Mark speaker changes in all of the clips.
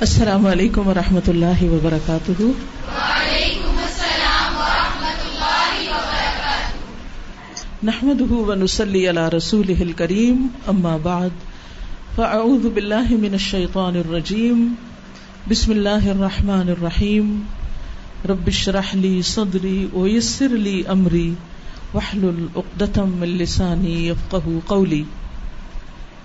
Speaker 1: السلام علیکم و رحمۃ اللہ وبرکاتہ۔ نحمد ونسلی علی رسول کریم اما بعد، فاعوذ باللہ من الشیطان الرجیم، بسم اللہ الرحمن الرحیم۔ رب اشرح لی صدری ویسر لی امری، واحلل عقدۃ من لسانی یفقهوا قولی۔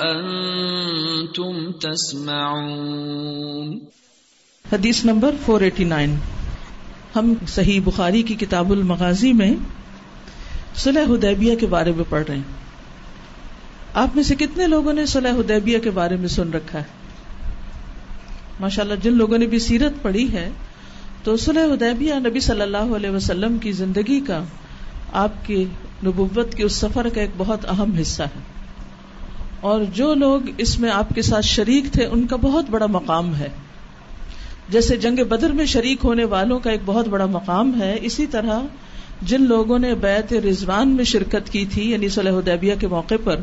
Speaker 2: عنه وأنتم تسمعون
Speaker 1: حدیث نمبر 489 ہم صحیح بخاری کی کتاب المغازی میں صلح حدیبیہ کے بارے میں پڑھ رہے ہیں۔ آپ میں سے کتنے لوگوں نے صلح حدیبیہ کے بارے میں سن رکھا ہے؟ ماشاء اللہ جن لوگوں نے بھی سیرت پڑھی ہے، تو صلح حدیبیہ نبی صلی اللہ علیہ وسلم کی زندگی کا آپ کی نبوت کے اس سفر کا ایک بہت اہم حصہ ہے۔ اور جو لوگ اس میں آپ کے ساتھ شریک تھے، ان کا بہت بڑا مقام ہے۔ جیسے جنگ بدر میں شریک ہونے والوں کا ایک بہت بڑا مقام ہے، اسی طرح جن لوگوں نے بیت رضوان میں شرکت کی تھی یعنی صلی حدیبیہ کے موقع پر،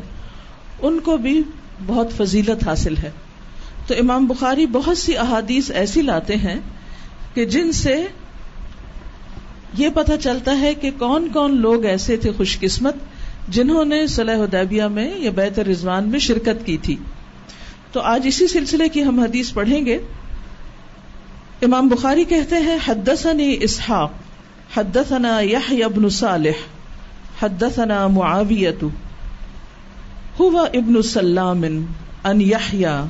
Speaker 1: ان کو بھی بہت فضیلت حاصل ہے۔ تو امام بخاری بہت سی احادیث ایسی لاتے ہیں کہ جن سے یہ پتہ چلتا ہے کہ کون کون لوگ ایسے تھے خوش قسمت جنہوں نے صلی حدیبیہ میں یا بیت رضوان میں شرکت کی تھی۔ تو آج اسی سلسلے کی ہم حدیث پڑھیں گے۔ امام بخاری کہتے ہیں حدثني اسحاق، حدثنا يحيى بن صالح، حدثنا معاوية هو ابن سلام ان يحيى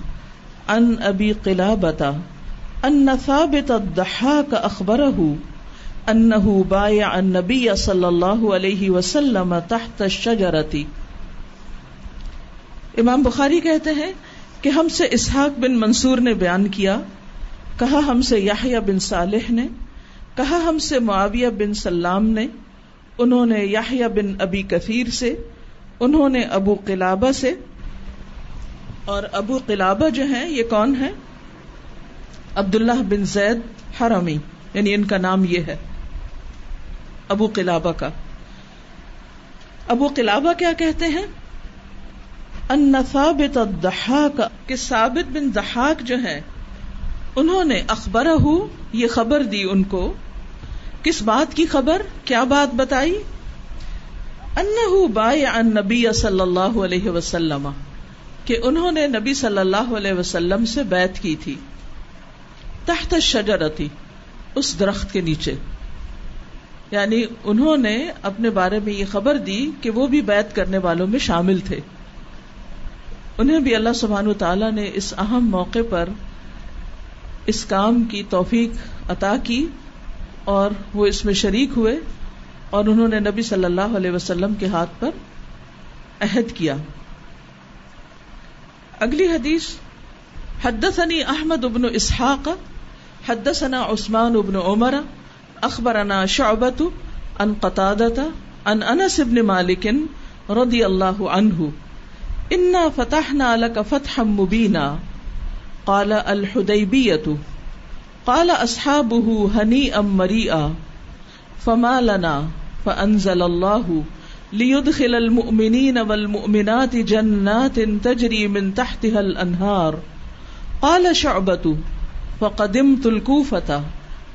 Speaker 1: ان ابي قلابة ان ثابت الضحاك اخبره انه بايع النبي صلى الله عليه وسلم تحت الشجرة امام بخاری کہتے ہیں کہ ہم سے اسحاق بن منصور نے بیان کیا، کہا ہم سے یاہیا بن صالح نے، کہا ہم سے معاویہ بن سلام نے، انہوں نے یاہیا بن ابی کثیر سے، انہوں نے ابو قلابہ سے۔ اور ابو قلابہ جو ہیں، یہ کون ہے عبداللہ بن زید حرمی یعنی ان کا نام یہ ہے۔ ابو قلابہ کا۔ ابو قلابہ کیا کہتے ہیں؟ ان ثابت الضحاک کہ ثابت بن ضحاک جو ہے انہوں نے اخبر یہ خبر دی ان کو۔ کس بات کی خبر؟ کیا بات بتائی؟ انہ بائے النبی صلی اللہ علیہ وسلم، کہ انہوں نے نبی صلی اللہ علیہ وسلم سے بیعت کی تھی۔ تحت شجرتی اس درخت کے نیچے۔ یعنی انہوں نے اپنے بارے میں یہ خبر دی کہ وہ بھی بیعت کرنے والوں میں شامل تھے۔ انہیں بھی اللہ سبحانہ تعالیٰ نے اس اہم موقع پر اس کام کی توفیق عطا کی اور وہ اس میں شریک ہوئے اور انہوں نے نبی صلی اللہ علیہ وسلم کے ہاتھ پر عہد کیا۔ اگلی حدیث حدثني احمد ابن اسحاق، حدثنا عثمان ابن عمر اخبرنا شعبة عن قتادة عن انس ابن مالك رضي الله عنه. انا فتحنا لك فتحا مبينا. قال الحدیبیة قال اصحابه هنيئا مريئا. فما لنا؟ فانزل الله ليدخل المؤمنين والمؤمنات جنات تجري من تحتها الانهار قال شعبة. فقدمت الكوفة.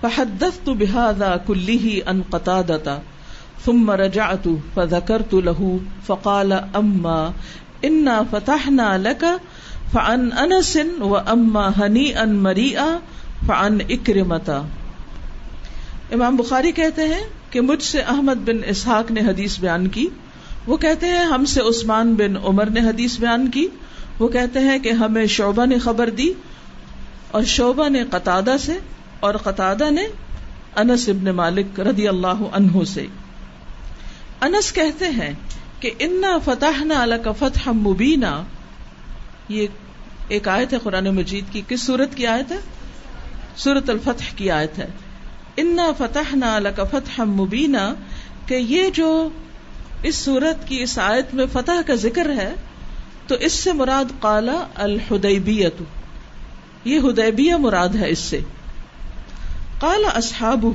Speaker 1: فحدثت بهذا كله عن قتادة، ثم رجعت فذكرت له، فقال اما انا فتحنا لك فعن انس و اما ہنی ان مری فعن اکرمتا امام بخاری کہتے ہیں کہ مجھ سے احمد بن اسحاق نے حدیث بیان کی، وہ کہتے ہیں ہم سے عثمان بن عمر نے حدیث بیان کی، وہ کہتے ہیں کہ ہمیں شعبہ نے خبر دی اور شعبہ نے قطادہ سے اور قطادہ نے انس ابن مالک رضی اللہ عنہ سے۔ انس کہتے ہیں کہ انا فتح نہ فتح مبینہ یہ ایک آیت ہے قرآن مجید کی۔ کس صورت کی آیت ہے؟ سورت الفتح کی آیت ہے۔ انا فتح نہ فتح مبینہ کہ یہ جو اس سورت کی اس آیت میں فتح کا ذکر ہے، تو اس سے مراد کالا الحدیبیت یہ ہدیبیہ مراد ہے اس سے۔ کالا اصحاب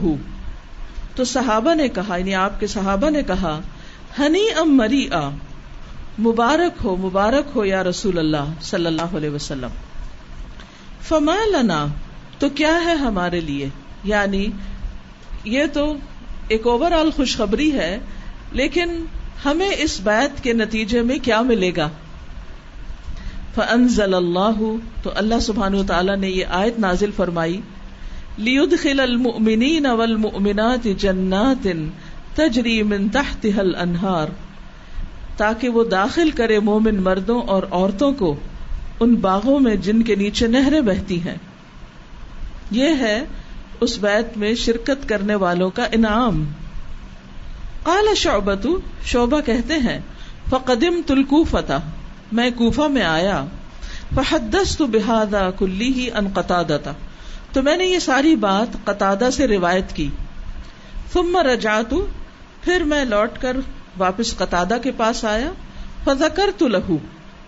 Speaker 1: تو صحابہ نے کہا یعنی آپ کے صحابہ نے کہا، ہنی ام مری آ مبارک ہو مبارک ہو یا رسول اللہ صلی اللہ علیہ وسلم۔ فما لنا، تو کیا ہے ہمارے لیے؟ یعنی یہ تو ایک اوور آل خوشخبری ہے، لیکن ہمیں اس بات کے نتیجے میں کیا ملے گا؟ فنزل اللہ، تو اللہ سبحان تعالیٰ نے یہ آیت نازل فرمائی۔ لیدخل المؤمنین والمؤمنات جنات تجری من تحتها الانہار، تاکہ وہ داخل کرے مومن مردوں اور عورتوں کو ان باغوں میں جن کے نیچے نہریں بہتی ہیں۔ یہ ہے اس بیت میں شرکت کرنے والوں کا انعام۔ کالا شعبت شعبہ کہتے ہیں، فقدم تلکو فتح میں کوفہ میں آیا فحدس تو بحادہ کلی ہی ان قطع تو میں نے یہ ساری بات قطع سے روایت کی۔ ثم رجعت، پھر میں لوٹ کر واپس قطع کے پاس آیا۔ فذکر تو لہو،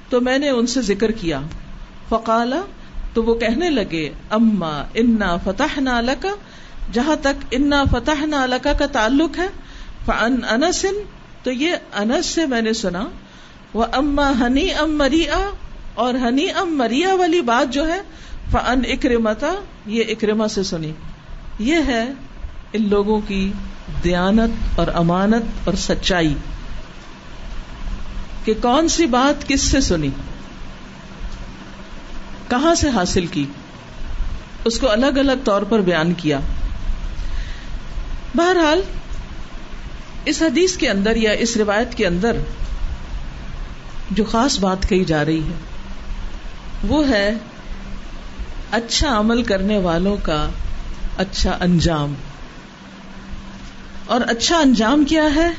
Speaker 1: تو میں نے ان سے ذکر کیا۔ فقالا تو وہ کہنے لگے، اما انا فتح کا جہاں تک انا فتح کا کا تعلق ہے فن انسن تو یہ انس سے میں نے سنا۔ وہ اما ہنی ام مریا اور ہنی ام مریا والی بات جو ہے فن اکرمتا یہ اکرما سے سنی۔ یہ ہے ان لوگوں کی دیانت اور امانت اور سچائی۔ کہ کون سی بات کس سے سنی؟ کہاں سے حاصل کی؟ اس کو الگ الگ طور پر بیان کیا۔ بہرحال، اس حدیث کے اندر یا اس روایت کے اندر جو خاص بات کہی جا رہی ہے، وہ ہے اچھا عمل کرنے والوں کا اچھا انجام۔ اور اچھا انجام کیا ہے؟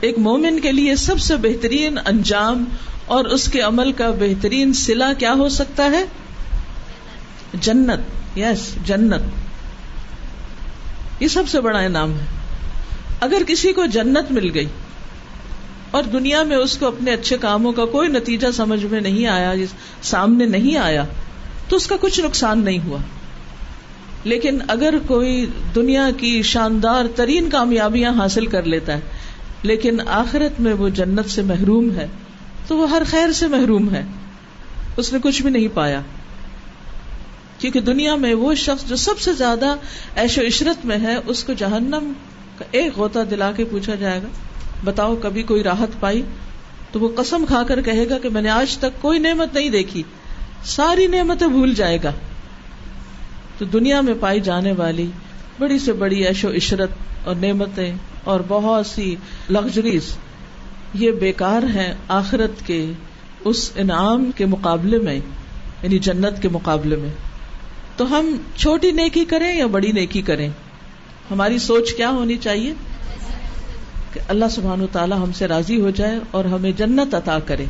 Speaker 1: ایک مومن کے لیے سب سے بہترین انجام اور اس کے عمل کا بہترین سلا کیا ہو سکتا ہے؟ جنت۔ یس جنت۔ یہ سب سے بڑا انعام ہے۔ اگر کسی کو جنت مل گئی اور دنیا میں اس کو اپنے اچھے کاموں کا کوئی نتیجہ سمجھ میں نہیں آیا سامنے نہیں آیا تو اس کا کچھ نقصان نہیں ہوا۔ لیکن اگر کوئی دنیا کی شاندار ترین کامیابیاں حاصل کر لیتا ہے، لیکن آخرت میں وہ جنت سے محروم ہے، تو وہ ہر خیر سے محروم ہے۔ اس نے کچھ بھی نہیں پایا۔ کیونکہ دنیا میں وہ شخص جو سب سے زیادہ ایش و عشرت میں ہے، اس کو جہنم کا ایک غوطہ دلا کے پوچھا جائے گا، بتاؤ کبھی کوئی راحت پائی؟ تو وہ قسم کھا کر کہے گا کہ میں نے آج تک کوئی نعمت نہیں دیکھی۔ ساری نعمتیں بھول جائے گا۔ تو دنیا میں پائی جانے والی بڑی سے بڑی ایش و عشرت اور نعمتیں اور بہت سی لگژریز یہ بیکار ہے آخرت کے اس انعام کے مقابلے میں یعنی جنت کے مقابلے میں۔ تو ہم چھوٹی نیکی کریں یا بڑی نیکی کریں؟ ہماری سوچ کیا ہونی چاہیے؟ کہ اللہ سبحان و تعالیٰ ہم سے راضی ہو جائے اور ہمیں جنت عطا کرے۔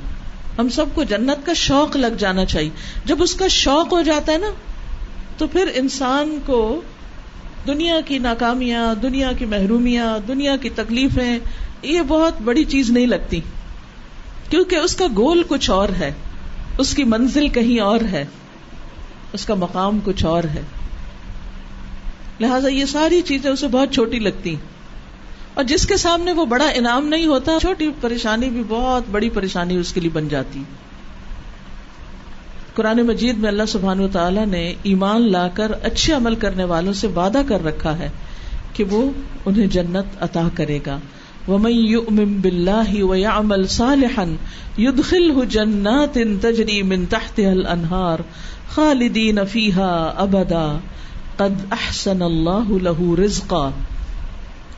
Speaker 1: ہم سب کو جنت کا شوق لگ جانا چاہیے۔ جب اس کا شوق ہو جاتا ہے نا، تو پھر انسان کو دنیا کی ناکامیاں، دنیا کی محرومیاں، دنیا کی تکلیفیں، یہ بہت بڑی چیز نہیں لگتی۔ کیونکہ اس کا گول کچھ اور ہے۔ اس کی منزل کہیں اور ہے۔ اس کا مقام کچھ اور ہے۔ لہذا یہ ساری چیزیں اسے بہت چھوٹی لگتی۔ اور جس کے سامنے وہ بڑا انعام نہیں ہوتا، چھوٹی پریشانی بھی بہت بڑی پریشانی اس کے لیے بن جاتی۔ قرآن مجید میں اللہ سبحان و تعالیٰ نے ایمان لا کر اچھے عمل کرنے والوں سے وعدہ کر رکھا ہے کہ وہ انہیں جنت عطا کرے گا۔ ومن يؤمن بالله ويعمل صالحا يدخله جنات تجري من تحتها الانهار خالدين فيها ابدا قد احسن الله له رزقا۔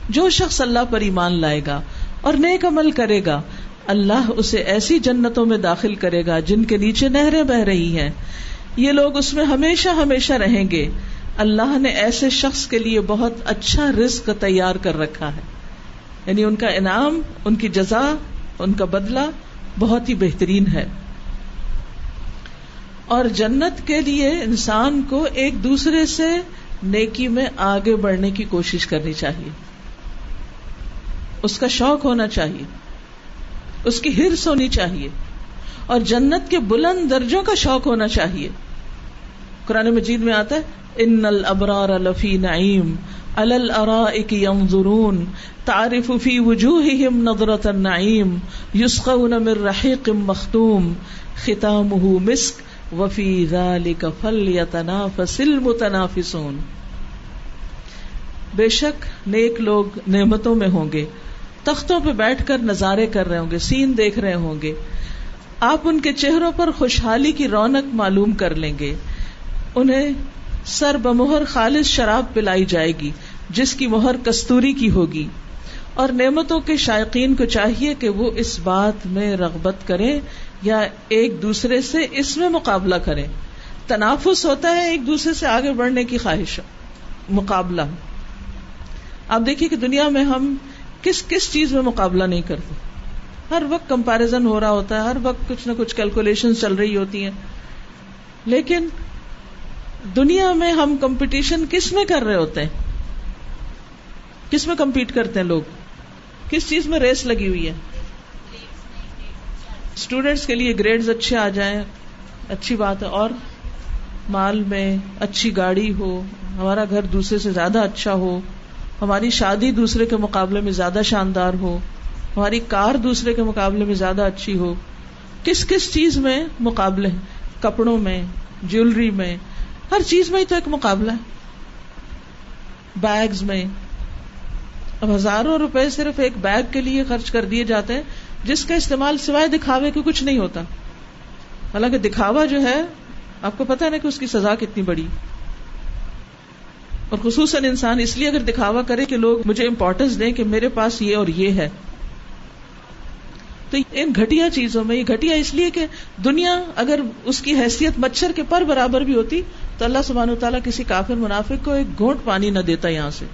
Speaker 1: جو شخص اللہ پر ایمان لائے گا اور نیک عمل کرے گا، اللہ اسے ایسی جنتوں میں داخل کرے گا جن کے نیچے نہریں بہ رہی ہیں۔ یہ لوگ اس میں ہمیشہ ہمیشہ رہیں گے۔ اللہ نے ایسے شخص کے لیے بہت اچھا رزق تیار کر رکھا ہے۔ یعنی ان کا انعام، ان کی جزا، ان کا بدلہ بہت ہی بہترین ہے۔ اور جنت کے لیے انسان کو ایک دوسرے سے نیکی میں آگے بڑھنے کی کوشش کرنی چاہیے۔ اس کا شوق ہونا چاہیے، اس کی ہرس ہونی چاہیے، اور جنت کے بلند درجوں کا شوق ہونا چاہیے۔ قرآن مجید میں آتا ہے ان الابرار لفی نعیم الارائک ینظرون تعرف فی وجوہہم نظرت النعیم یسقون من رحیق مختوم ختامہ مسک وفی ذالک فلیتنافس المتنافسون۔ بے شک نیک لوگ نعمتوں میں ہوں گے۔ تختوں پہ بیٹھ کر نظارے کر رہے ہوں گے، سین دیکھ رہے ہوں گے۔ آپ ان کے چہروں پر خوشحالی کی رونق معلوم کر لیں گے۔ انہیں سر بمہر خالص شراب پلائی جائے گی، جس کی مہر کستوری کی ہوگی۔ اور نعمتوں کے شائقین کو چاہیے کہ وہ اس بات میں رغبت کریں یا ایک دوسرے سے اس میں مقابلہ کریں۔ تنافس ہوتا ہے ایک دوسرے سے آگے بڑھنے کی خواہش، مقابلہ۔ آپ دیکھیے کہ دنیا میں ہم کس کس چیز میں مقابلہ نہیں کرتے؟ ہر وقت کمپیرزن ہو رہا ہوتا ہے، ہر وقت کچھ نہ کچھ کیلکولیشن چل رہی ہوتی ہیں۔ لیکن دنیا میں ہم کمپٹیشن کس میں کر رہے ہوتے ہیں؟ کس میں کمپیٹ کرتے ہیں لوگ؟ کس چیز میں ریس لگی ہوئی ہے؟ اسٹوڈینٹس کے لیے گریڈز اچھے آ جائیں، اچھی بات ہے۔ اور مال میں اچھی گاڑی ہو، ہمارا گھر دوسرے سے زیادہ اچھا ہو ہماری شادی دوسرے کے مقابلے میں زیادہ شاندار ہو، ہماری کار دوسرے کے مقابلے میں زیادہ اچھی ہو۔ کس کس چیز میں مقابلے ہیں؟ کپڑوں میں، جیولری میں، ہر چیز میں ہی تو ایک مقابلہ ہے۔ بیگز میں۔ اب ہزاروں روپے صرف ایک بیگ کے لیے خرچ کر دیے جاتے ہیں، جس کا استعمال سوائے دکھاوے کے کچھ نہیں ہوتا۔ حالانکہ دکھاوا جو ہے، آپ کو پتا ہے نا کہ اس کی سزا کتنی بڑی۔ اور خصوصاً انسان اس لیے اگر دکھاوا کرے کہ لوگ مجھے امپورٹینس دیں کہ میرے پاس یہ اور یہ ہے۔ تو ان گھٹیا چیزوں میں، یہ گھٹیا اس لیے کہ دنیا اگر اس کی حیثیت مچھر کے پر برابر بھی ہوتی، تو اللہ سبحانہ تعالیٰ کسی کافر منافق کو ایک گھونٹ پانی نہ دیتا یہاں سے۔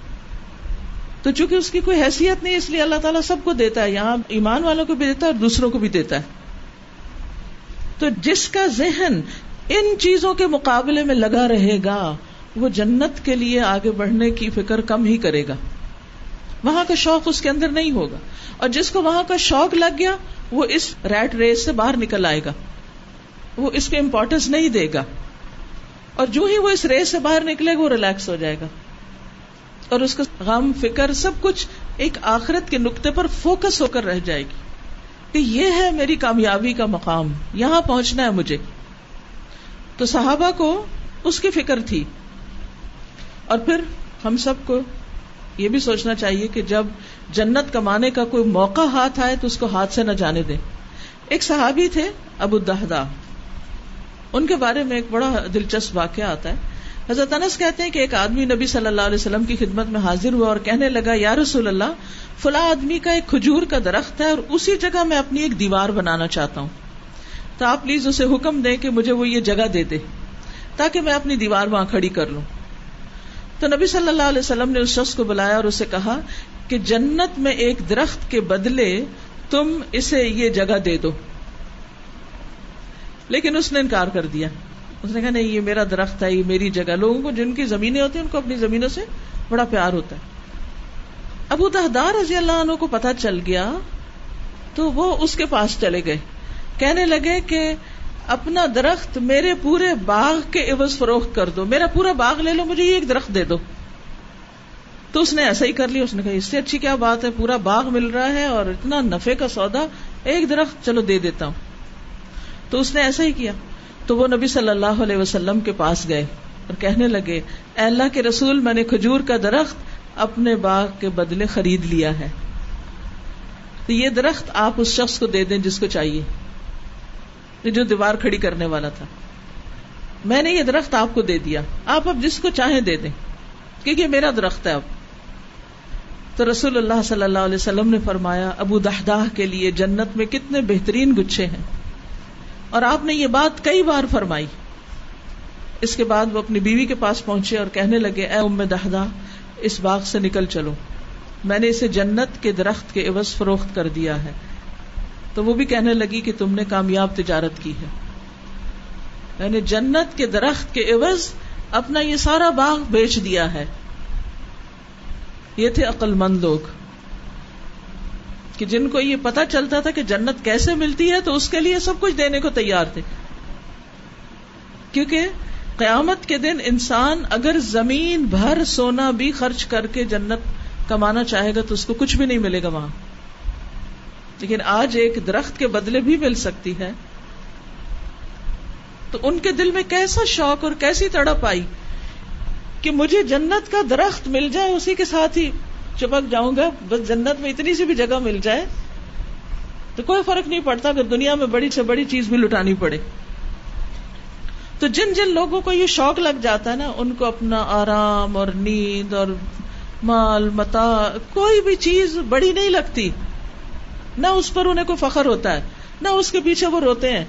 Speaker 1: تو چونکہ اس کی کوئی حیثیت نہیں، اس لیے اللہ تعالیٰ سب کو دیتا ہے۔ یہاں ایمان والوں کو بھی دیتا ہے اور دوسروں کو بھی دیتا ہے۔ تو جس کا ذہن ان چیزوں کے مقابلے میں لگا رہے گا وہ جنت کے لیے آگے بڑھنے کی فکر کم ہی کرے گا۔ وہاں کا شوق اس کے اندر نہیں ہوگا۔ اور جس کو وہاں کا شوق لگ گیا، وہ اس ریٹ ریس سے باہر نکل آئے گا۔ وہ اس کو امپورٹینس نہیں دے گا۔ اور جو ہی وہ اس ریس سے باہر نکلے گا، وہ ریلیکس ہو جائے گا۔ اور اس کا غم، فکر، سب کچھ ایک آخرت کے نقطے پر فوکس ہو کر رہ جائے گی۔ کہ یہ ہے میری کامیابی کا مقام۔ یہاں پہنچنا ہے مجھے۔ تو صحابہ کو اس کی فکر تھی۔ اور پھر ہم سب کو یہ بھی سوچنا چاہیے کہ جب جنت کمانے کا کوئی موقع ہاتھ آئے تو اس کو ہاتھ سے نہ جانے دے ایک صحابی تھے، ابو دہدا ان کے بارے میں ایک بڑا دلچسپ واقعہ آتا ہے۔ حضرت انس کہتے ہیں کہ ایک آدمی نبی صلی اللہ علیہ وسلم کی خدمت میں حاضر ہوا اور کہنے لگا، یا رسول اللہ، فلاں آدمی کا ایک کھجور کا درخت ہے اور اسی جگہ میں اپنی ایک دیوار بنانا چاہتا ہوں۔ تو آپ پلیز اسے حکم دیں کہ مجھے وہ یہ جگہ دے دے، تاکہ میں اپنی دیوار وہاں کھڑی کر لوں۔ تو نبی صلی اللہ علیہ وسلم نے اس شخص کو بلایا اور اسے کہا کہ جنت میں ایک درخت کے بدلے تم اسے یہ جگہ دے دو۔ لیکن اس نے انکار کر دیا۔ اس نے کہا، نہیں، یہ میرا درخت ہے، یہ میری جگہ۔ لوگوں کو جن کی زمینیں ہوتی ہیں، ان کو اپنی زمینوں سے بڑا پیار ہوتا ہے۔ ابو تحدار رضی اللہ عنہ کو پتا چل گیا تو وہ اس کے پاس چلے گئے۔ کہنے لگے کہ اپنا درخت میرے پورے باغ کے عوض فروخت کر دو۔ میرا پورا باغ لے لو، مجھے یہ ایک درخت دے دو۔ تو اس نے ایسا ہی کر لیا، اس نے کہا، اس سے اچھی کیا بات ہے؟ پورا باغ مل رہا ہے اور اتنا نفے کا سودا، ایک درخت، چلو دے دیتا ہوں۔ تو اس نے ایسا ہی کیا۔ تو وہ نبی صلی اللہ علیہ وسلم کے پاس گئے اور کہنے لگے، اے اللہ کے رسول، میں نے کھجور کا درخت اپنے باغ کے بدلے خرید لیا ہے۔ تو یہ درخت آپ اس شخص کو دے دیں جس کو چاہیے۔ جو دیوار کھڑی کرنے والا تھا۔ میں نے یہ درخت آپ کو دے دیا۔ آپ اب جس کو چاہیں دے دیں۔ کیونکہ میرا درخت ہے اب۔ تو رسول اللہ صلی اللہ علیہ وسلم نے فرمایا، ابو دہدہ کے لیے جنت میں کتنے بہترین گچھے ہیں۔ اور آپ نے یہ بات کئی بار فرمائی۔ اس کے بعد وہ اپنی بیوی کے پاس پہنچے اور کہنے لگے، اے ام دہدا اس باغ سے نکل چلو۔ میں نے اسے جنت کے درخت کے عوض فروخت کر دیا ہے۔ تو وہ بھی کہنے لگی کہ تم نے کامیاب تجارت کی ہے۔ میں نے جنت کے درخت کے عوض اپنا یہ سارا باغ بیچ دیا ہے۔ یہ تھے عقل مند لوگ۔ کہ جن کو یہ پتا چلتا تھا کہ جنت کیسے ملتی ہے تو اس کے لیے سب کچھ دینے کو تیار تھے۔ کیونکہ قیامت کے دن انسان اگر زمین بھر سونا بھی خرچ کر کے جنت کمانا چاہے گا تو اس کو کچھ بھی نہیں ملے گا وہاں۔ لیکن آج ایک درخت کے بدلے بھی مل سکتی ہے تو ان کے دل میں کیسا شوق اور کیسی تڑپ آئی کہ مجھے جنت کا درخت مل جائے اسی کے ساتھ ہی چپک جاؤں گا، بس جنت میں اتنی سی بھی جگہ مل جائے تو کوئی فرق نہیں پڑتا، اگر دنیا میں بڑی سے بڑی چیز بھی لٹانی پڑے۔ تو جن جن لوگوں کو یہ شوق لگ جاتا ہے نا، ان کو اپنا آرام اور نیند اور مال متا، کوئی بھی چیز بڑی نہیں لگتی۔ نہ اس پر انہیں کوئی فخر ہوتا ہے، نہ اس کے پیچھے وہ روتے ہیں۔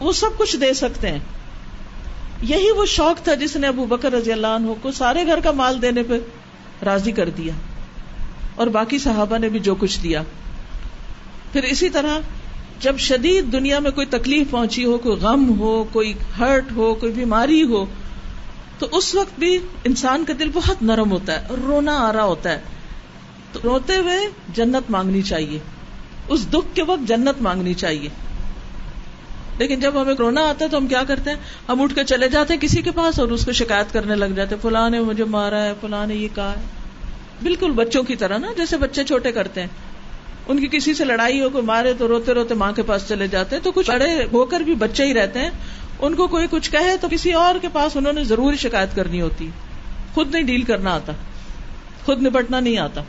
Speaker 1: وہ سب کچھ دے سکتے ہیں۔ یہی وہ شوق تھا جس نے ابو بکر رضی اللہ عنہ کو سارے گھر کا مال دینے پہ راضی کر دیا۔ اور باقی صحابہ نے بھی جو کچھ دیا۔ پھر اسی طرح جب شدید دنیا میں کوئی تکلیف پہنچی ہو، کوئی غم ہو، کوئی ہرٹ ہو، کوئی بیماری ہو، تو اس وقت بھی انسان کا دل بہت نرم ہوتا ہے، رونا آ رہا ہوتا ہے۔ تو روتے ہوئے جنت مانگنی چاہیے۔ اس دکھ کے وقت جنت مانگنی چاہیے۔ لیکن جب ہمیں رونا آتا ہے تو ہم کیا کرتے ہیں؟ ہم اٹھ کے چلے جاتے ہیں کسی کے پاس اور اس کو شکایت کرنے لگ جاتے فلاں نے مجھے مارا ہے، فلاں نے یہ کہا ہے۔ بالکل بچوں کی طرح نا، جیسے بچے چھوٹے کرتے ہیں۔ ان کی کسی سے لڑائی ہو، کوئی مارے تو روتے روتے ماں کے پاس چلے جاتے ہیں۔ تو کچھ بڑے ہو کر بھی بچے ہی رہتے ہیں۔ ان کو کوئی کچھ کہے تو کسی اور کے پاس انہوں نے ضرور شکایت کرنی ہوتی۔ خود نہیں ڈیل کرنا آتا۔ خود نپٹنا نہیں آتا۔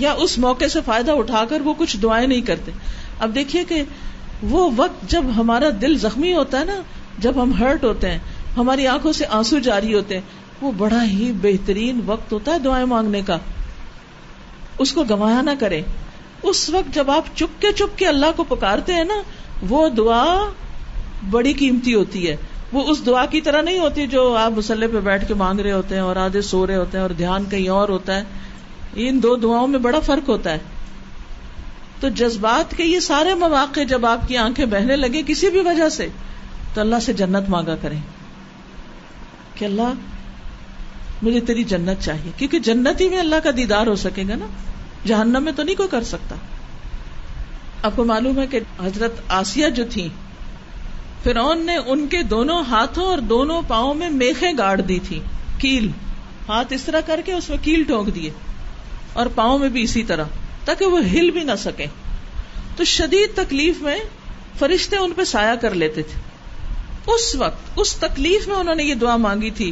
Speaker 1: یا اس موقع سے فائدہ اٹھا کر وہ کچھ دعائیں نہیں کرتے۔ اب دیکھیے کہ وہ وقت جب ہمارا دل زخمی ہوتا ہے نا، جب ہم ہرٹ ہوتے ہیں، ہماری آنکھوں سے آنسو جاری ہوتے ہیں، وہ بڑا ہی بہترین وقت ہوتا ہے دعائیں مانگنے کا۔ اس کو گوایا نہ کرے اس وقت جب آپ چپ کے چپ کے اللہ کو پکارتے ہیں نا، وہ دعا بڑی قیمتی ہوتی ہے۔ وہ اس دعا کی طرح نہیں ہوتی جو آپ مسلح پہ بیٹھ کے مانگ رہے ہوتے ہیں اور آدھے سو رہے ہوتے ہیں اور دھیان کہیں اور ہوتا ہے۔ ان دو دعاؤں میں بڑا فرق ہوتا ہے۔ تو جذبات کے یہ سارے مواقع جب آپ کی آنکھیں بہنے لگے کسی بھی وجہ سے، تو اللہ سے جنت مانگا کریں۔ کہ اللہ، مجھے تیری جنت چاہیے۔ کیونکہ جنت ہی میں اللہ کا دیدار ہو سکے گا نا۔ جہنم میں تو نہیں کوئی کر سکتا۔ آپ کو معلوم ہے کہ حضرت آسیہ جو تھی فرعون نے ان کے دونوں ہاتھوں اور دونوں پاؤں میں میخیں گاڑ دی تھی کیل، ہاتھ اس طرح کر کے اس میں کیل ٹونک دیے۔ اور پاؤں میں بھی اسی طرح، تاکہ وہ ہل بھی نہ سکے تو شدید تکلیف میں فرشتے ان پہ سایہ کر لیتے تھے۔ اس وقت، اس تکلیف میں انہوں نے یہ دعا مانگی تھی،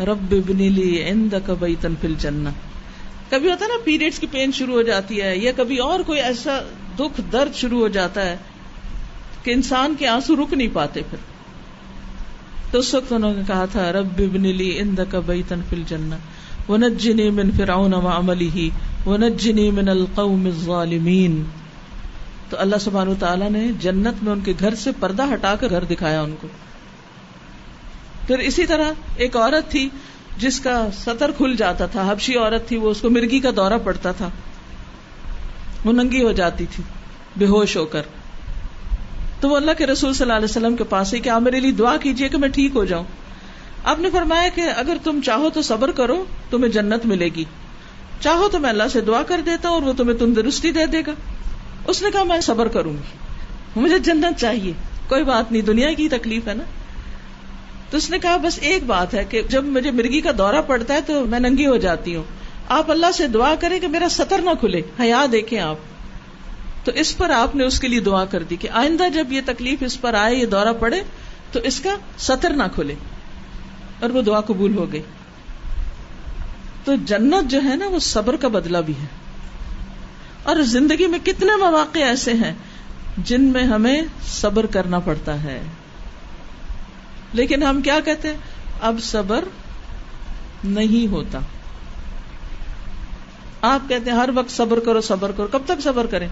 Speaker 1: رب ابن لی عندک بیتن فل جنت کبھی ہوتا ہے نا پیریڈس کی پین شروع ہو جاتی ہے، یا کبھی اور کوئی ایسا دکھ، درد شروع ہو جاتا ہے کہ انسان کے آنسو رک نہیں پاتے پھر۔ تو اس وقت انہوں نے کہا تھا، رب ابن لی اند کا بئی تن فل من فرعون و عملی من القوم الظالمین۔ تو اللہ سبحانہ تعالیٰ نے جنت میں ان کے گھر سے پردہ ہٹا کر گھر دکھایا ان کو۔ پھر اسی طرح ایک عورت تھی جس کا سطر کھل جاتا تھا ہبشی عورت تھی، وہ اس کو مرگی کا دورہ پڑتا تھا۔ وہ ننگی ہو جاتی تھی، بے ہوش ہو کر۔ تو وہ اللہ کے رسول صلی اللہ علیہ وسلم کے پاس ہی کہ آپ میرے لیے دعا کیجیے کہ میں ٹھیک ہو جاؤں۔ آپ نے فرمایا کہ اگر تم چاہو تو صبر کرو، تمہیں جنت ملے گی۔ چاہو تو میں اللہ سے دعا کر دیتا ہوں اور وہ تمہیں تندرستی دے دے گا۔ اس نے کہا، میں صبر کروں گی۔ مجھے جنت چاہیے۔ کوئی بات نہیں، دنیا کی تکلیف ہے نا۔ تو اس نے کہا، بس ایک بات ہے کہ جب مجھے مرغی کا دورہ پڑتا ہے تو میں ننگی ہو جاتی ہوں۔ آپ اللہ سے دعا کریں کہ میرا سطر نہ کھلے۔ حیا دیکھیں آپ۔ تو اس پر آپ نے اس کے لیے دعا کر دی کہ آئندہ جب یہ تکلیف اس پر آئے، یہ دورہ پڑے، تو اس کا سطر نہ کھلے۔ اور وہ دعا قبول ہو گئی۔ تو جنت جو ہے نا وہ صبر کا بدلہ بھی ہے۔ اور زندگی میں کتنے مواقع ایسے ہیں جن میں ہمیں صبر کرنا پڑتا ہے۔ لیکن ہم کیا کہتے ہیں؟ اب صبر نہیں ہوتا۔ آپ کہتے ہیں ہر وقت صبر کرو صبر کرو۔ کب تک صبر کریں؟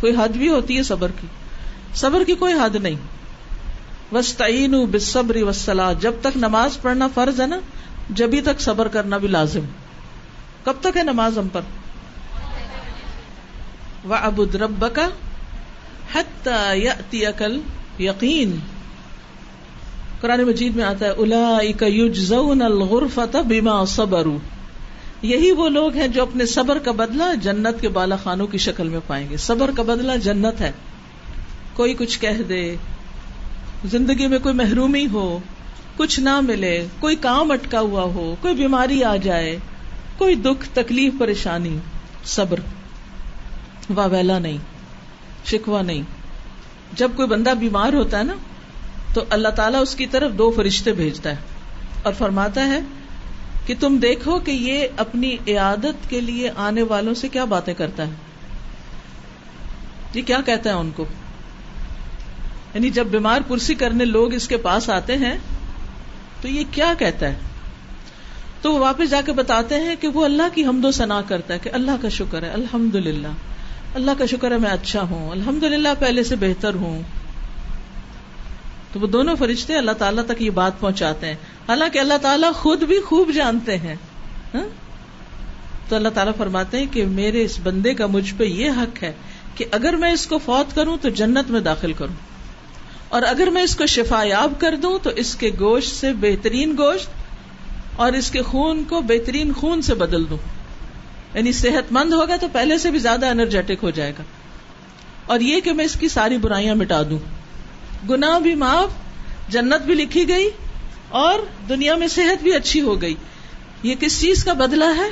Speaker 1: کوئی حد بھی ہوتی ہے صبر کی۔ صبر کی کوئی حد نہیں۔ وسطین بصبری وسلا جب تک نماز پڑھنا فرض ہے نا جبھی تک صبر کرنا بھی لازم۔ کب تک ہے نماز ہم پر؟ و ابود رب کا حت عقل یقین قرآن مجید میں آتا ہے الا یجزون الغرفت بیما صبر یہی وہ لوگ ہیں جو اپنے صبر کا بدلہ جنت کے بالا خانوں کی شکل میں پائیں گے۔ صبر کا بدلہ جنت ہے۔ کوئی کچھ کہہ دے زندگی میں کوئی محرومی ہو، کچھ نہ ملے، کوئی کام اٹکا ہوا ہو، کوئی بیماری آ جائے، کوئی دکھ، تکلیف، پریشانی، صبر، واویلا نہیں شکوا نہیں۔ جب کوئی بندہ بیمار ہوتا ہے نا، تو اللہ تعالیٰ اس کی طرف دو فرشتے بھیجتا ہے اور فرماتا ہے کہ تم دیکھو کہ یہ اپنی عیادت کے لیے آنے والوں سے کیا باتیں کرتا ہے۔ یہ کیا کہتا ہے ان کو؟ یعنی جب بیمار پرسی کرنے لوگ اس کے پاس آتے ہیں، تو یہ کیا کہتا ہے؟ تو وہ واپس جا کے بتاتے ہیں کہ وہ اللہ کی حمد و ثنا کرتا ہے کہ اللہ کا شکر ہے الحمد للہ اللہ کا شکر ہے میں اچھا ہوں الحمد للہ پہلے سے بہتر ہوں۔ تو وہ دونوں فرشتے اللہ تعالیٰ تک یہ بات پہنچاتے ہیں۔ حالانکہ اللہ تعالیٰ خود بھی خوب جانتے ہیں۔ ہاں؟ تو اللہ تعالیٰ فرماتے ہیں کہ میرے اس بندے کا مجھ پہ یہ حق ہے کہ اگر میں اس کو فوت کروں تو جنت میں داخل کروں۔ اور اگر میں اس کو شفا یاب کر دوں تو اس کے گوشت سے بہترین گوشت اور اس کے خون کو بہترین خون سے بدل دوں۔ یعنی صحت مند ہوگا تو پہلے سے بھی زیادہ انرجیٹک ہو جائے گا۔ اور یہ کہ میں اس کی ساری برائیاں مٹا دوں۔ گنا بھی معاف، جنت بھی لکھی گئی اور دنیا میں صحت بھی اچھی ہو گئی۔ یہ کس چیز کا بدلا ہے؟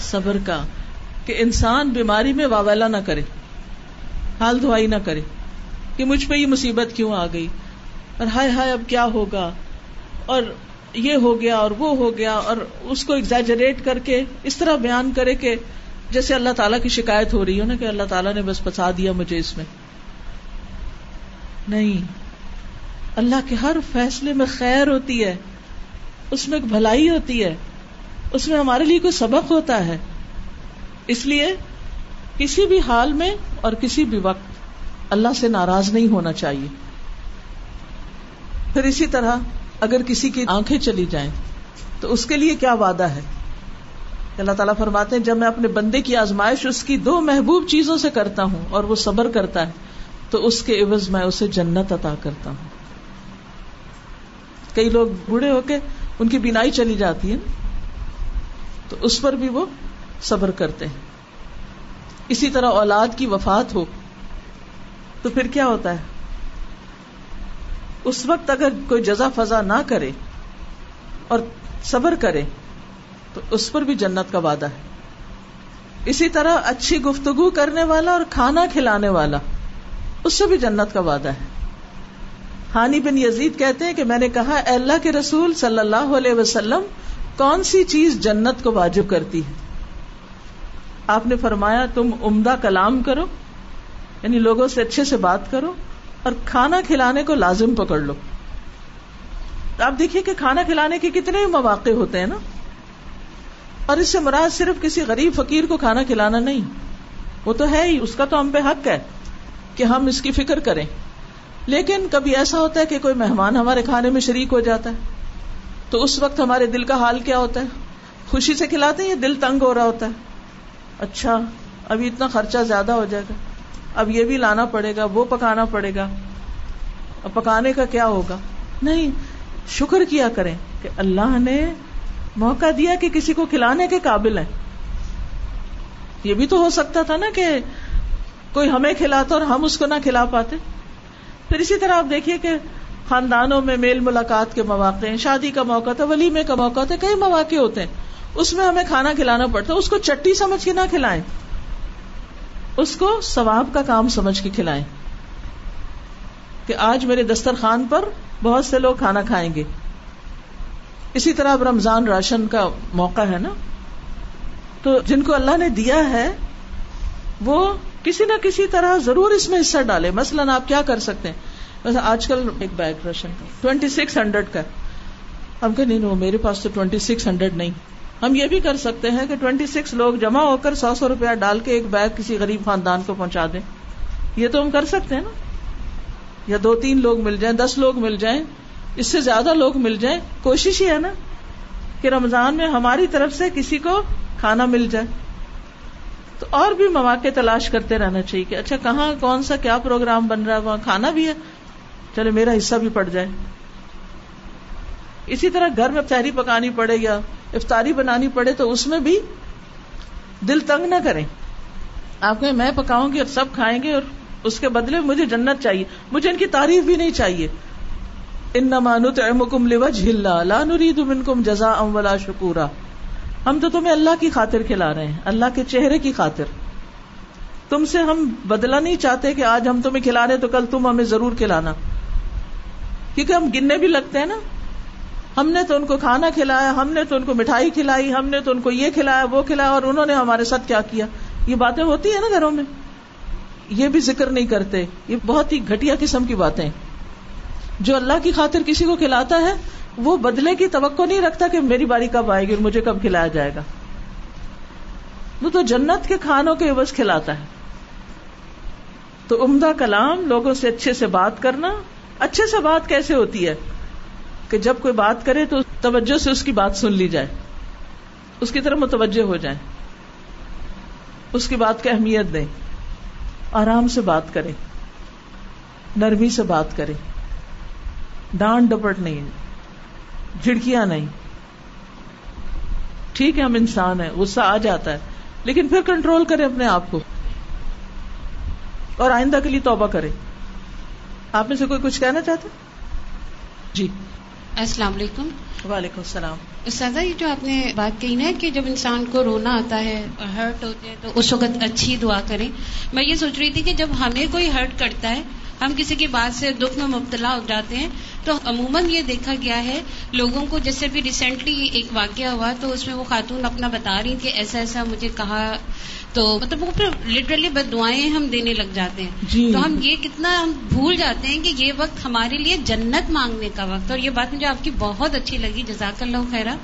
Speaker 1: صبر کا، کہ انسان بیماری میں واویلا نہ کرے، حال دھوائی نہ کرے۔ کہ مجھ پہ یہ مصیبت کیوں آ گئی؟ اور ہائے ہائے اب کیا ہوگا؟ اور یہ ہو گیا اور وہ ہو گیا اور اس کو ایگزیجریٹ کر کے اس طرح بیان کرے کہ جیسے اللہ تعالیٰ کی شکایت ہو رہی ہو نا کہ اللہ تعالیٰ نے بس پسا دیا مجھے اس میں۔ نہیں۔ اللہ کے ہر فیصلے میں خیر ہوتی ہے، اس میں ایک بھلائی ہوتی ہے، اس میں ہمارے لیے کوئی سبق ہوتا ہے۔ اس لیے کسی بھی حال میں اور کسی بھی وقت اللہ سے ناراض نہیں ہونا چاہیے۔ پھر اسی طرح اگر کسی کی آنکھیں چلی جائیں، تو اس کے لیے کیا وعدہ ہے؟ اللہ تعالیٰ فرماتے ہیں، جب میں اپنے بندے کی آزمائش، اس کی دو محبوب چیزوں سے کرتا ہوں اور وہ صبر کرتا ہے، تو اس کے عوض میں اسے جنت عطا کرتا ہوں۔ کئی لوگ بوڑھے ہو کے ان کی بینائی چلی جاتی ہے، تو اس پر بھی وہ صبر کرتے ہیں۔ اسی طرح اولاد کی وفات ہو تو پھر کیا ہوتا ہے؟ اس وقت اگر کوئی جزا فضا نہ کرے اور صبر کرے، تو اس پر بھی جنت کا وعدہ ہے۔ اسی طرح اچھی گفتگو کرنے والا اور کھانا کھلانے والا، اس سے بھی جنت کا وعدہ ہے۔ ہانی بن یزید کہتے ہیں کہ میں نے کہا، اے اللہ کے رسول صلی اللہ علیہ وسلم، کون سی چیز جنت کو واجب کرتی ہے؟ آپ نے فرمایا، تم عمدہ کلام کرو۔ یعنی لوگوں سے اچھے سے بات کرو اور کھانا کھلانے کو لازم پکڑ لو۔ آپ دیکھیے کہ کھانا کھلانے کے کتنے مواقع ہوتے ہیں نا۔ اور اس سے مراد صرف کسی غریب فقیر کو کھانا کھلانا نہیں۔ وہ تو ہے ہی، اس کا تو ہم پہ حق ہے کہ ہم اس کی فکر کریں۔ لیکن کبھی ایسا ہوتا ہے کہ کوئی مہمان ہمارے کھانے میں شریک ہو جاتا ہے۔ تو اس وقت ہمارے دل کا حال کیا ہوتا ہے؟ خوشی سے کھلاتے ہیں یا دل تنگ ہو رہا ہوتا ہے؟ اچھا ابھی اتنا خرچہ زیادہ ہو جائے گا۔ اب یہ بھی لانا پڑے گا، وہ پکانا پڑے گا۔ اب پکانے کا کیا ہوگا؟ نہیں، شکر کیا کریں کہ اللہ نے موقع دیا کہ کسی کو کھلانے کے قابل ہے یہ بھی تو ہو سکتا تھا نا کہ کوئی ہمیں کھلاتا اور ہم اس کو نہ کھلا پاتے۔ پھر اسی طرح آپ دیکھیے کہ خاندانوں میں میل ملاقات کے مواقع ہیں، شادی کا موقع تھا، ولیمے کا موقع ہوتا کئی مواقع ہوتے ہیں۔ اس میں ہمیں کھانا کھلانا پڑتا ہے اس کو چٹی سمجھ کے نہ کھلائیں۔ اس کو ثواب کا کام سمجھ کے کھلائیں۔ کہ آج میرے دسترخوان پر بہت سے لوگ کھانا کھائیں گے۔ اسی طرح اب رمضان راشن کا موقع ہے نا۔ تو جن کو اللہ نے دیا ہے، وہ کسی نہ کسی طرح ضرور اس میں حصہ ڈالے۔ مثلاً آپ کیا کر سکتے ہیں؟ ویسے آج کل ایک بیگ راشن کا ٹوینٹی سکس ہنڈریڈ کا۔ ہم کہ نہیں میرے پاس تو ٹوینٹی سکس ہنڈریڈ نہیں۔ ہم یہ بھی کر سکتے ہیں کہ ٹوینٹی سکس لوگ جمع ہو کر سو سو روپیہ ڈال کے ایک بیگ کسی غریب خاندان کو پہنچا دیں۔ یہ تو ہم کر سکتے ہیں نا۔ یا دو تین لوگ مل جائیں، دس لوگ مل جائیں، اس سے زیادہ لوگ مل جائیں۔ کوشش ہی ہے نا کہ رمضان میں ہماری طرف سے کسی کو کھانا مل جائے۔ تو اور بھی مواقع تلاش کرتے رہنا چاہیے کہ اچھا کہاں، کون سا کیا پروگرام بن رہا ہے، وہاں کھانا بھی ہے۔ چلے میرا حصہ بھی پڑ جائے۔ اسی طرح گھر میں تحری پکانی پڑے یا افطاری بنانی پڑے تو اس میں بھی دل تنگ نہ کریں۔ آپ کہ میں پکاؤں گی اور سب کھائیں گے اور اس کے بدلے مجھے جنت چاہیے۔ مجھے ان کی تعریف بھی نہیں چاہیے۔ ان نمانت امکم لوج لا نرید منکم جزا ولا شکورا۔ ہم تو تمہیں اللہ کی خاطر کھلا رہے ہیں، اللہ کے چہرے کی خاطر۔ تم سے ہم بدلا نہیں چاہتے کہ آج ہم تمہیں کھلا رہے تو کل تم ہمیں ضرور کھلانا۔ کیونکہ ہم گننے بھی لگتے ہیں نا۔ ہم نے تو ان کو کھانا کھلایا، ہم نے تو ان کو مٹھائی کھلائی، ہم نے تو ان کو یہ کھلایا، وہ کھلایا، اور انہوں نے ہمارے ساتھ کیا کیا؟ یہ باتیں ہوتی ہیں نا گھروں میں؟ یہ بھی ذکر نہیں کرتے۔ یہ بہت ہی گٹیا قسم کی باتیں جو اللہ کی خاطر کسی کو کھلاتا ہے، وہ بدلے کی توقع نہیں رکھتا کہ میری باری کب آئے گی اور مجھے کب کھلایا جائے گا۔ وہ تو جنت کے کھانوں کے عوض کھلاتا ہے۔ تو عمدہ کلام، لوگوں سے اچھے سے بات کرنا، اچھے سے بات کیسے ہوتی ہے؟ کہ جب کوئی بات کرے تو توجہ سے اس کی بات سن لی جائے، اس کی طرف متوجہ ہو جائے، اس کی بات کی اہمیت دیں آرام سے بات کرے، نرمی سے بات کرے، ڈانٹ ڈپٹ نہیں، جھڑکیاں نہیں۔ ٹھیک ہے، ہم انسان ہیں، غصہ آ جاتا ہے، لیکن پھر کنٹرول کرے اپنے آپ کو، اور آئندہ کے لیے توبہ کرے۔ آپ میں سے کوئی کچھ کہنا چاہتے جی۔
Speaker 3: السلام علیکم۔
Speaker 1: وعلیکم السلام۔
Speaker 3: استاذہ یہ جو آپ نے بات کہی نا کہ جب انسان کو رونا آتا ہے ہرٹ ہوتے ہیں تو اس وقت اچھی دعا کریں۔ میں یہ سوچ رہی تھی کہ جب ہمیں کوئی ہرٹ کرتا ہے ہم کسی کی بات سے دکھ میں مبتلا ہو جاتے ہیں تو عموماً یہ دیکھا گیا ہے لوگوں کو جیسے بھی ریسنٹلی ایک واقعہ ہوا تو اس میں وہ خاتون اپنا بتا رہی کہ ایسا ایسا مجھے کہا تو مطلب وہ پھر لٹرلی بد دعائیں ہم دینے لگ جاتے ہیں۔
Speaker 1: جی۔
Speaker 3: تو ہم یہ کتنا ہم بھول جاتے ہیں کہ یہ وقت ہمارے لیے جنت مانگنے کا وقت اور یہ بات مجھے آپ کی بہت اچھی لگی۔ جزاک اللہ خیرہ۔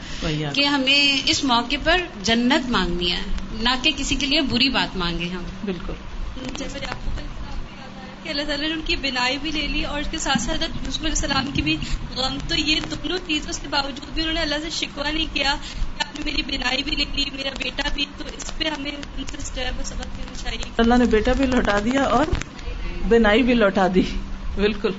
Speaker 3: کہ ہمیں اس موقع پر جنت مانگنی ہے۔ نہ کہ کسی کے لیے بری بات مانگے ہم۔
Speaker 1: بالکل۔
Speaker 4: جیسے کہ اللہ تعالیٰ نے ان کی بنائی بھی لے لی اور اس کے ساتھ ساتھ یوسف علیہ السلام کی بھی غم. تو یہ دونوں چیزوں کے باوجود بھی انہوں نے اللہ سے شکوا نہیں کیا کہ آپ نے میری بنائی بھی لے لی، میرا بیٹا بھی، تو اس پہ ہمیں ان سے سبق دینا چاہیے۔
Speaker 1: اللہ نے بیٹا بھی لوٹا دیا اور بنائی بھی لوٹا دی، بالکل۔